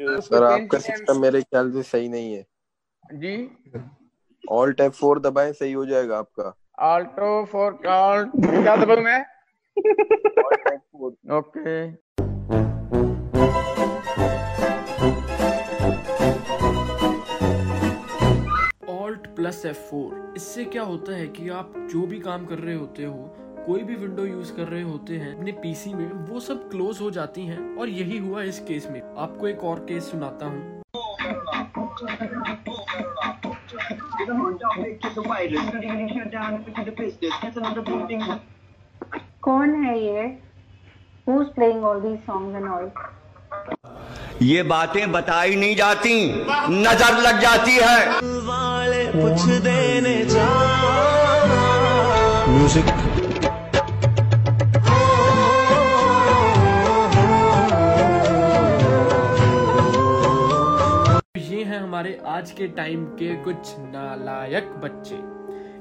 Sir आपका system मेरे ख्याल से सही नहीं है। जी? ऑल्ट एफ़ फोर दबाए सही हो जाएगा आपका। आल्टो फॉर कॉल क्या दबाऊं मैं? Okay alt plus F four इससे क्या होता है कि आप जो भी काम कर रहे होते हो कोई भी विंडो यूज़ कर रहे होते हैं अपने पीसी में वो सब क्लोज हो जाती हैं और यही हुआ इस केस में। आपको एक और केस सुनाता हूँ। कौन है ये? Who's playing all these songs and all? ये बातें बताई नहीं जाती नज़र लग जाती है। वाले कुछ देने जा। म्यूज़िक हमारे आज के टाइम के कुछ नालायक बच्चे।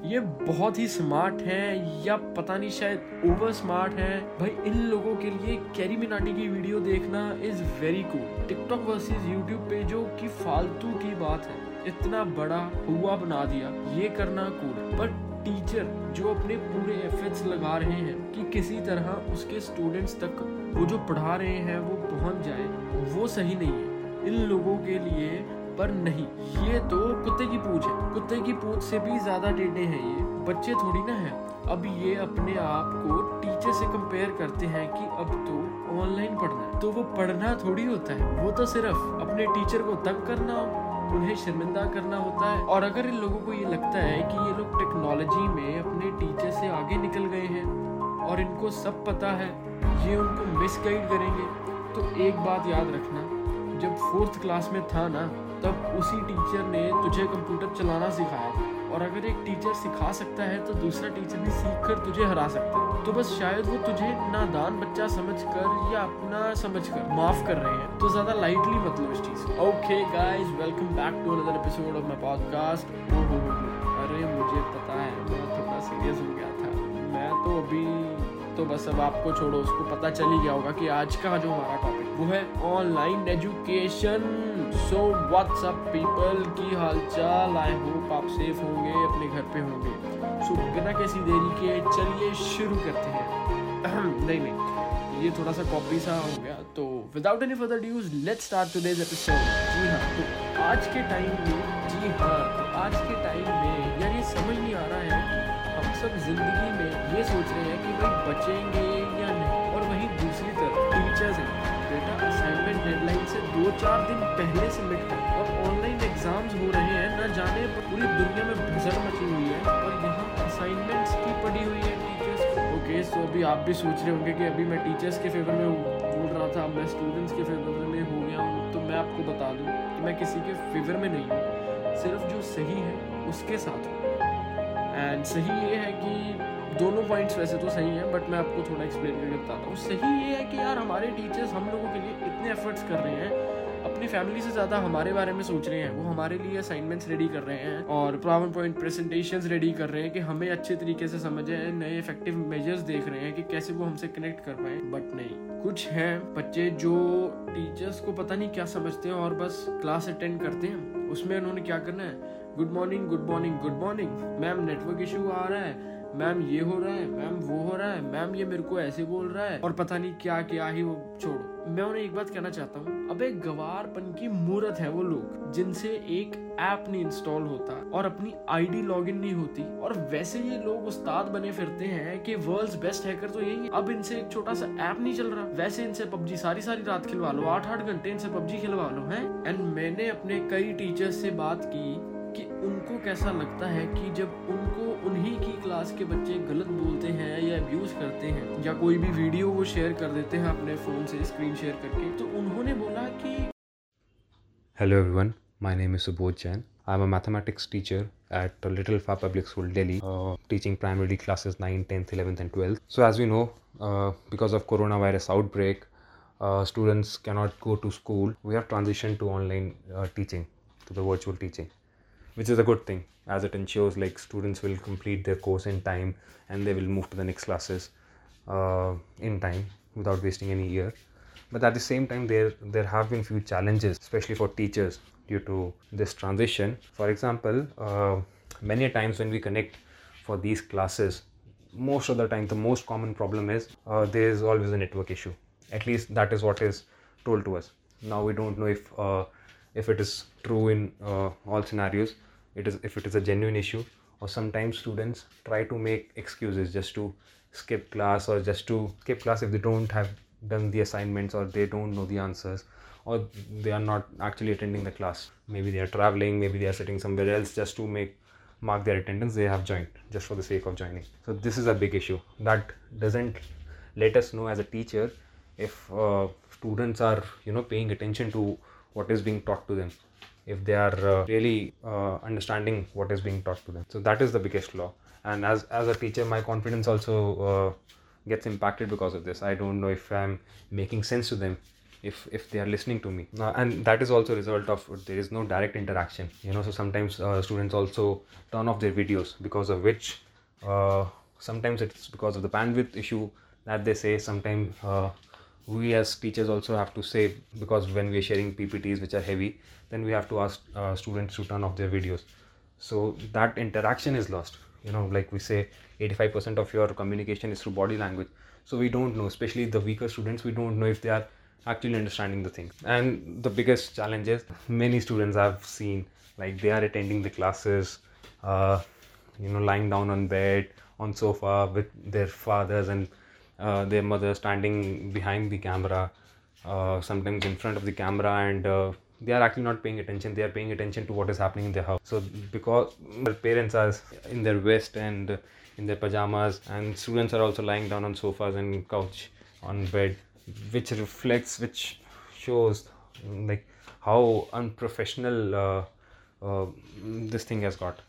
ये बहुत ही स्मार्ट हैं, या पता नहीं शायद ओवर स्मार्ट हैं। भाई, इन लोगों के लिए कैरी मिनाटी की वीडियो देखना is very cool TikTok versus YouTube पे जो कि फालतू की बात है, इतना बड़ा हुआ बना दिया, ये करना कूल पर टीचर जो अपने पूरे एफर्ट्स लगा रहे हैं कि किसी तरह उसके स्टूडेंट्स तक वो जो पढ़ा रहे हैं, वो पहुँच जाए, वो सही नहीं है। इन लोगों के लिए पर नहीं, ये तो कुत्ते की पूछ है। कुत्ते की पूछ से भी ज़्यादा टेढ़े हैं ये। बच्चे थोड़ी ना है। अब ये अपने आप को टीचर से कंपेयर करते हैं कि अब तो ऑनलाइन पढ़ना है। तो वो पढ़ना थोड़ी होता है। वो तो सिर्फ़ अपने टीचर को तंग करना, उन्हें शर्मिंदा करना होता है। और अगर इन लोगों को ये लगता है कि ये लोग टेक्नोलॉजी में अपने टीचर से आगे निकल गए हैं, और इनको सब पता है, ये उनको मिसगाइड करेंगे। तो एक बात याद रखना, जब फोर्थ क्लास में था ना तब उसी टीचर ने तुझे कंप्यूटर चलाना सिखाया। था और अगर एक टीचर सिखा सकता है तो दूसरा टीचर भी सीख कर तुझे हरा सकता है। तो बस शायद वो तुझे नादान बच्चा समझकर या अपना समझकर माफ़ कर रहे हैं। तो ज़्यादा लाइटली मतलब इस चीज़ okay guys welcome back to another episode of my podcast अरे, मुझे पता है, मैं थोड़ा सीरियस हो गया था। मैं तो अभी तो बस अब आपको छोड़ो, उसको पता चल ही गया होगा कि आज का जो हमारा टॉपिक वो है online education so WhatsApp people की हालचाल? आई होप आप सेफ़ होंगे, अपने घर पे होंगे। सो बिना किसी देरी के चलिए शुरू करते हैं। नहीं नहीं, ये थोड़ा सा कॉपी सा हो गया। तो without any further dues let start today's episode जी हाँ तो आज के टाइम में, जी हाँ तो आज के टाइम में, यार ये समझ नहीं आ रहा है सब ज़िंदगी में ये सोच रहे हैं कि भाई बचेंगे या नहीं? और वहीं दूसरी तरफ़ टीचर्स हैं। बेटा असाइनमेंट डेडलाइन से दो चार दिन पहले सबमिट कर। और ऑनलाइन एग्ज़ाम्स हो रहे हैं, ना जाने पर दुनिया में भसड़ मची हुई है। और यहाँ असाइनमेंट्स की पड़ी हुई है टीचर्स ओके सो अभी आप भी सोच रहे होंगे कि अभी मैं टीचर्स के फेवर में बोल रहा था, मैं स्टूडेंट्स के फेवर में हो गया हूँ तो मैं आपको बता दूँ कि मैं किसी के फेवर में नहीं हूँ। सिर्फ़ जो सही है, उसके साथ हूँ। एंड सही ये है कि दोनों पॉइंट्स वैसे तो सही हैं बट मैं आपको थोड़ा एक्सप्लेन करके बताता हूँ। सही ये है कि यार हमारे टीचर्स हम लोगों के लिए इतने एफर्ट्स कर रहे हैं, अपनी फैमिली से ज़्यादा हमारे बारे में सोच रहे हैं, वो हमारे लिए असाइनमेंट्स रेडी कर रहे हैं और पावर पॉइंट प्रेजेंटेशंस रेडी कर रहे हैं कि हमें अच्छे तरीके से समझे, नए इफ़ेक्टिव मेजर्स देख रहे हैं कि कैसे वो हमसे कनेक्ट कर पाए बट नहीं। कुछ हैं बच्चे जो टीचर्स को पता नहीं क्या समझते हैं और बस क्लास अटेंड करते हैं, उसमें उन्होंने क्या करना है? Good morning good morning good morning ma'am network issue आ रहा है. मैम ये हो रहा है. मैम वो हो रहा है. मैम ये मेरे को ऐसे बोल रहा है. और पता नहीं क्या क्या ही वो छोड़ो. मैं उन्हें एक बात कहना चाहता हूँ. अब एक गवारपन की मूर्त है वो लोग, जिनसे एक ऐप नहीं इंस्टॉल होता और अपनी आईडी लॉगिन नहीं होती. और वैसे ये लोग उस्ताद बने फिरते हैं कि वर्ल्ड्स बेस्ट हैकर तो यही है. अब इनसे एक छोटा सा ऐप नहीं चल रहा. वैसे इनसे पबजी सारी सारी रात खिलवा लो. आठ आठ घंटे इनसे पबजी खिलवा लो, है? एंड मैंने अपने कई टीचर्स से बात की कि उनको कैसा लगता है कि जब उनको उन्हीं की क्लास के बच्चे गलत बोलते हैं या अब्यूज करते हैं या कोई भी वीडियो वो शेयर कर देते हैं अपने फ़ोन से स्क्रीन शेयर करके तो उन्होंने बोला कि Hello everyone, my name is Subodh Jain. I'm a mathematics teacher at Little Fa Public School, Delhi, uh, teaching primary classes 9, 10th, 11th, and 12th. So, as we know, uh, because of coronavirus outbreak, uh, students cannot go to school. We have transitioned to online uh, teaching, to the virtual teaching, which is a good thing as it ensures like students will complete their course in time and they will move to the next classes uh, in time without wasting any year. but at the same time there there have been few challenges especially for teachers due to this transition. For example uh, many times when we connect for these classes most of the time the most common problem is uh, there is always a network issue. At least that is what is told to us. Now we don't know if uh, if it is true in uh, all scenarios it is if it is a genuine issue or sometimes students try to make excuses just to skip class or just to skip class if they don't have done the assignments or they don't know the answers or they are not actually attending the class. Maybe they are traveling maybe they are sitting somewhere else just to make mark their attendance they have joined just for the sake of joining. So this is a big issue that doesn't let us know as a teacher if uh, students are you know paying attention to what is being taught to them if they are uh, really uh, understanding what is being taught to them. So that is the biggest flaw. And as as a teacher my confidence also uh, gets impacted because of this. I don't know if i'm making sense to them if if they are listening to me. Uh, and that is also a result of there is no direct interaction. You know so sometimes uh, students also turn off their videos because of which uh, sometimes it's because of the bandwidth issue that they say. Sometimes we as teachers also have to say because when we are sharing ppts which are heavy then we have to ask uh, students to turn off their videos. So that interaction is lost. You know like we say 85% of your communication is through body language. So we don't know especially the weaker students we don't know if they are actually understanding the thing. And the biggest challenge is many students i've seen like they are attending the classes uh, you know lying down on bed on sofa with their fathers and uh, their mother standing behind the camera uh, sometimes in front of the camera and uh, they are actually not paying attention. They are paying attention to what is happening in their house. So because their parents are in their vest and in their pajamas and students are also lying down on sofas and couch on bed which reflects which shows like how unprofessional uh, uh, this thing has got.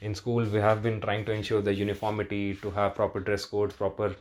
In school we have been trying to ensure the uniformity to have proper dress codes proper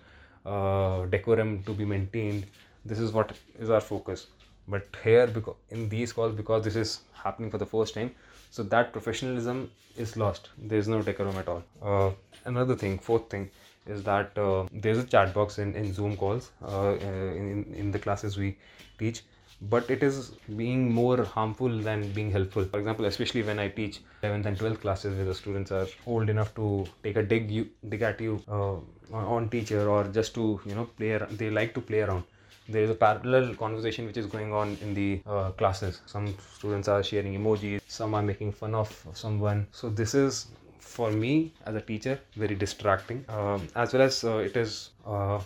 uh, decorum to be maintained. This is what is our focus. But here because in these calls because this is happening for the first time so that professionalism is lost. There is no decorum at all. Uh, another thing fourth thing is that uh, there's a chat box in, in zoom calls uh, in, in the classes we teach but it is being more harmful than being helpful. For example especially when i teach 11th and 12th classes where the students are old enough to take a dig you dig at you uh, on teacher or just to you know play ar- they like to play around. There is a parallel conversation which is going on in the uh, classes. Some students are sharing emojis some are making fun of someone. So this is for me as a teacher very distracting. Um, as well as uh, it is uh,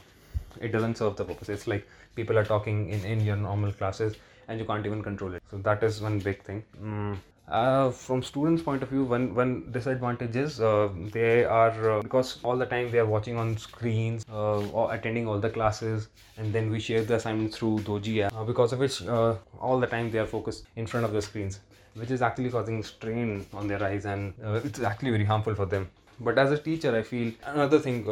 it doesn't serve the purpose. It's like people are talking in, in your normal classes and you can't even control it. So that is one big thing. Mm. Uh, from students point of view one one disadvantage is uh, they are uh, because all the time they are watching on screens uh, or attending all the classes and then we share the assignment through doji app. Uh, because of which uh, all the time they are focused in front of the screens which is actually causing strain on their eyes and it's actually very harmful for them. But as a teacher i feel another thing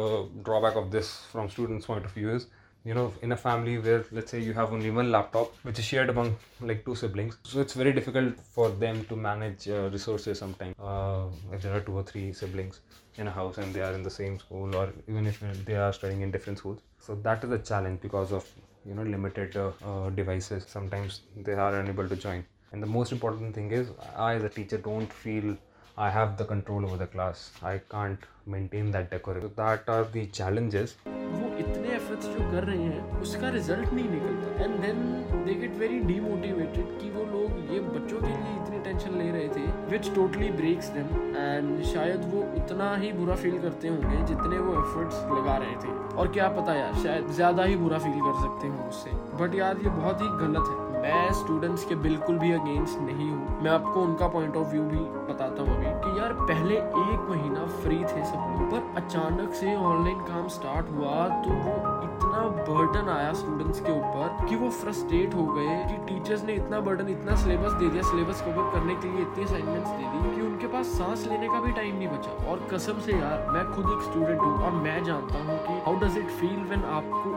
drawback of this from students point of view is you know in a family where let's say you have only one laptop which is shared among like two siblings. So it's very difficult for them to manage uh, resources sometimes. Uh, if there are two or three siblings in a house and they are in the same school or even if they are studying in different schools. So that is a challenge because of you know limited uh, uh devices. Sometimes they are unable to join. And the most important thing is i as a teacher don't feel I have the control over the class. I can't maintain that decorum. So that are the challenges. वो इतने efforts जो कर रहे हैं, उसका result नहीं निकलता and then they get very demotivated कि वो लोग ये बच्चों के लिए इतनी टेंशन ले रहे थे which totally breaks them and शायद वो उतना ही बुरा फील करते होंगे जितने वो एफर्ट्स लगा रहे थे और क्या पता यार, शायद ज़्यादा ही बुरा फील कर सकते हो उससे बट यार, ये बहुत ही गलत है मैं स्टूडेंट्स के बिल्कुल भी अगेंस्ट नहीं हूँ। मैं आपको उनका पॉइंट ऑफ़ व्यू भी बताता हूँ अभी कि यार, पहले एक महीना फ्री थे सब लोग, पर अचानक से ऑनलाइन काम स्टार्ट हुआ तो वो इतना बर्डन आया स्टूडेंट्स के ऊपर कि वो फ्रस्ट्रेट हो गए कि टीचर्स ने इतना बर्डन इतना सिलेबस दे दिया सिलेबस कवर करने के लिए इतनी असाइनमेंट्स दे दी कि उनके पास सांस लेने का भी टाइम नहीं बचा। और कसम से यार, मैं खुद एक स्टूडेंट हूँ और मैं जानता हूँ कि how does it feel when आपको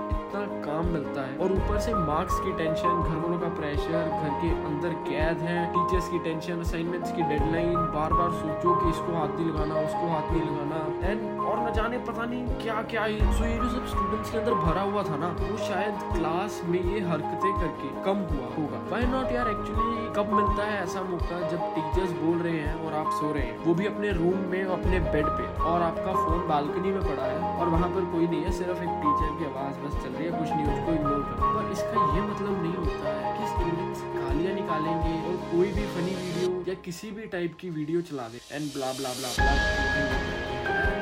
काम मिलता है। और ऊपर से मार्क्स की टेंशन, घर वालों का प्रेशर, घर के अंदर कैद है, टीचर्स की टेंशन, असाइनमेंट्स की डेडलाइन बार बार सोचो कि इसको हाथ नहीं लगाना, उसको हाथ नहीं लगाना। एंड और न जाने पता नहीं क्या क्या ही। सो ये जो सब स्टूडेंट्स के अंदर भरा हुआ था ना, वो शायद क्लास में ये हरकतें करके कम हुआ होगा। वाई नॉट यार एक्चुअली कब मिलता है ऐसा मौका जब टीचर्स बोल रहे हैं और आप सो रहे हैं? वो भी अपने रूम में, अपने बेड पे। और आपका फ़ोन बालकनी में पड़ा है और वहाँ पर कोई नहीं है, सिर्फ़ एक टीचर की आवाज़ बस चल रही है, कुछ नहीं उसको इग्नोर करो पर इसका ये मतलब नहीं होता है कि स्टूडेंट्स गालियाँ निकालेंगे और कोई भी फनी वीडियो या किसी भी टाइप की वीडियो चला दे and blah blah blah blah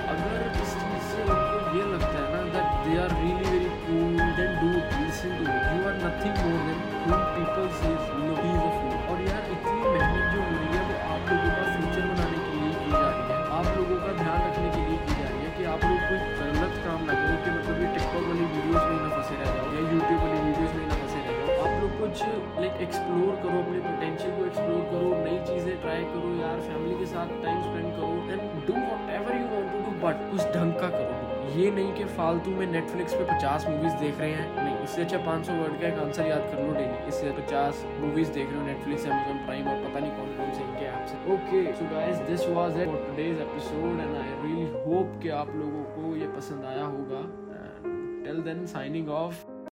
अगर बट कुछ ढंग का करो। ये नहीं कि फालतू में नेटफ्लिक्स पे 50 मूवीज़ देख रहे हैं। नहीं, इससे अच्छा 500 वर्ड का एक आंसर याद कर लो डेली इससे 50 मूवीज़ देख रहे हो नेटफ्लिक्स अमेजोन प्राइम और पता नहीं कौन कौन से इनके ऐप्स हैं। Okay so guys this was it for today's episode and I really hope कि आप लोगों को ये पसंद आया होगा। Till then signing of